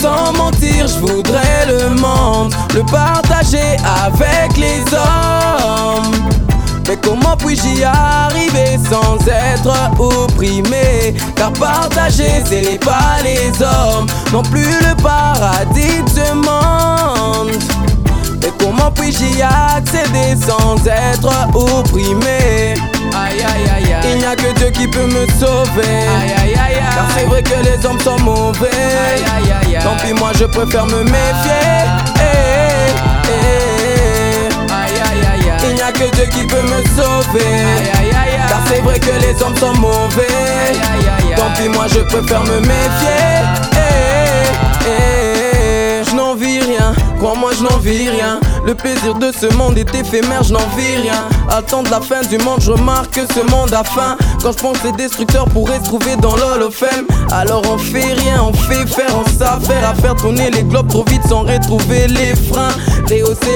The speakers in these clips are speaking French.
Sans mentir, je voudrais le monde, le partager avec les hommes. Mais comment puis-je y arriver sans être opprimé? Car partager, ce n'est pas les hommes, non plus le paradis opprimé Aïe aïe aïe aïe. Il n'y a que Dieu qui peut me sauver. Aïe aïe aïe aïe. Car c'est vrai que les hommes sont mauvais. Aïe aïe aïe aïe. Tant pis moi je préfère me méfier. Eh, eh, eh. Aïe aïe aïe aïe. Il n'y a que Dieu qui peut me sauver. Aïe aïe aïe aïe. Car c'est vrai que les hommes sont mauvais. Aïe aïe aïe Tant pis moi je préfère me méfier. Eh. Je n'en vis rien. Crois-moi, je n'en vis rien. Le plaisir de ce monde est éphémère, je n'en vis rien. Attendre la fin du monde, je remarque que ce monde a faim. Quand je pense les destructeurs pourraient se trouver dans l'holofème, alors on fait rien, on fait faire, on s'affaire à faire tourner les globes trop vite sans retrouver les freins.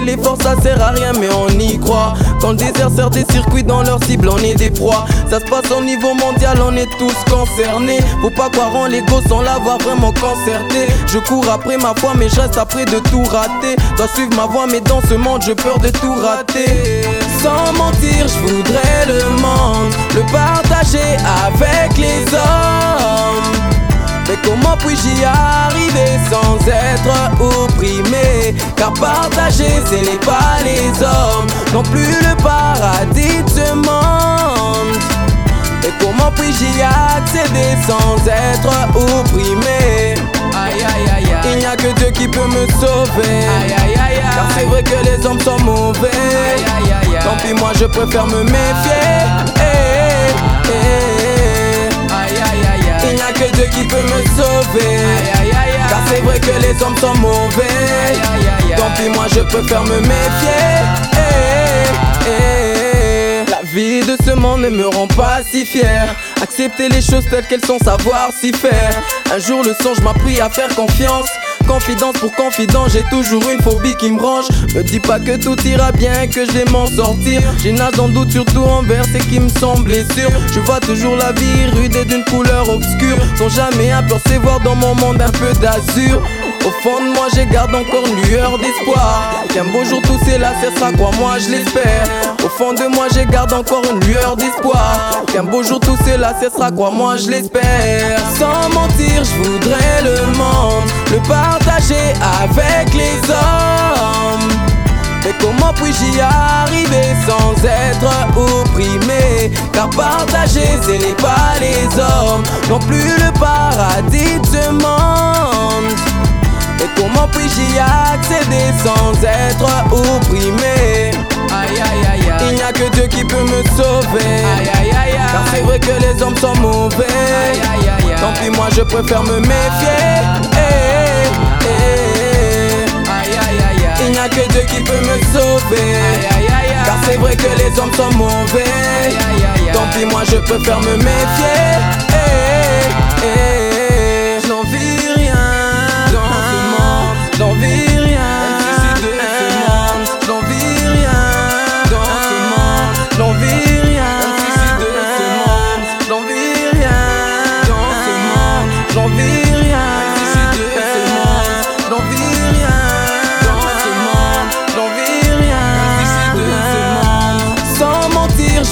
Les forces, ça sert à rien, mais on y croit. Quand le désert sert des circuits dans leur cible, on est des proies. Ça se passe au niveau mondial, on est tous concernés. Faut pas croire en l'ego sans l'avoir vraiment concerté. Je cours après ma foi, mais je reste après de tout rater. Dois suivre ma voix, mais dans ce monde, j'ai peur de tout rater. Sans mentir, je voudrais le monde, le partager avec les hommes. Mais comment puis-je y arriver sans être opprimé Car partager, ce n'est pas les hommes, non plus le paradis de ce monde. Et comment puis-je y accéder sans être opprimé? Aïe aïe aïe aïe. Il n'y a que Dieu qui peut me sauver. Aïe aïe aïe aïe. Car c'est vrai que les hommes sont mauvais. Aïe aïe aïe aïe. Tant pis moi je préfère me méfier. Eh, eh, eh. Aïe. Aïe aïe aïe Il n'y a que Dieu qui peut me sauver. Aïe aïe aïe aïe. Car c'est vrai que les hommes sont mauvais Pis moi je préfère me méfier Eh, eh, eh. La vie de ce monde ne me rend pas si fier Accepter les choses telles qu'elles sont, savoir s'y faire Un jour le songe m'a appris à faire confiance Confidence pour confident, j'ai toujours une phobie qui me branche. Me dis pas que tout ira bien, que je vais sortir. J'ai nage le doute, surtout envers ce qui me semble sûr. Je vois toujours la vie rude et d'une couleur obscure. Sans jamais apercevoir dans mon monde un peu d'azur. Au fond de moi, j'ai garde encore une lueur d'espoir. Qu'un beau jour tout cela cessera, quoi, moi je l'espère. Au fond de moi, j'ai garde encore une lueur d'espoir. Qu'un beau jour tout cela cessera, quoi, moi je l'espère. Sans mentir, je voudrais le monde, le partager avec les hommes. Mais comment puis-je y arriver sans être opprimé? Car partager, ce n'est pas les hommes, non plus le paradis de ce monde. Et comment puis-je y accéder sans être opprimé? Aïe aïe aïe aïe. Il n'y a que Dieu qui peut me sauver. Aïe aïe aïe aïe. Car c'est vrai que les hommes sont mauvais. Aïe aïe aïe Tant pis moi je préfère me méfier. Eh, eh, eh. Aïe aïe aïe aïe. Il n'y a que Dieu qui peut me sauver. Car c'est vrai que les hommes sont mauvais. Tant pis moi je préfère me méfier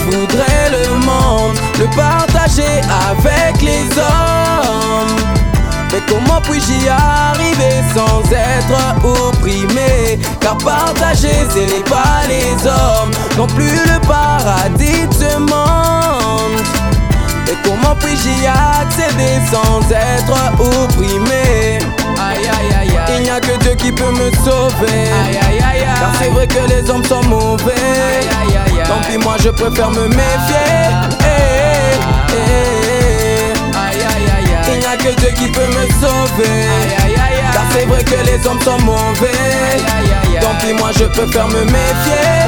je voudrais le monde Le partager avec les hommes. Mais comment puis-je y arriver sans être opprimé? Car partager, ce n'est pas les hommes, non plus le paradis de ce monde. Et comment puis-je y accéder sans être opprimé? Aïe aïe aïe aïe. Il n'y a que Dieu qui peut me sauver. Aïe aïe aïe aïe. Car c'est vrai que les hommes sont mauvais je préfère me méfier. Aïe aïe aïe Il n'y a que Dieu qui peut me sauver. Aïe, aïe, aïe, Car c'est vrai que les hommes sont mauvais. Tant pis moi je préfère me méfier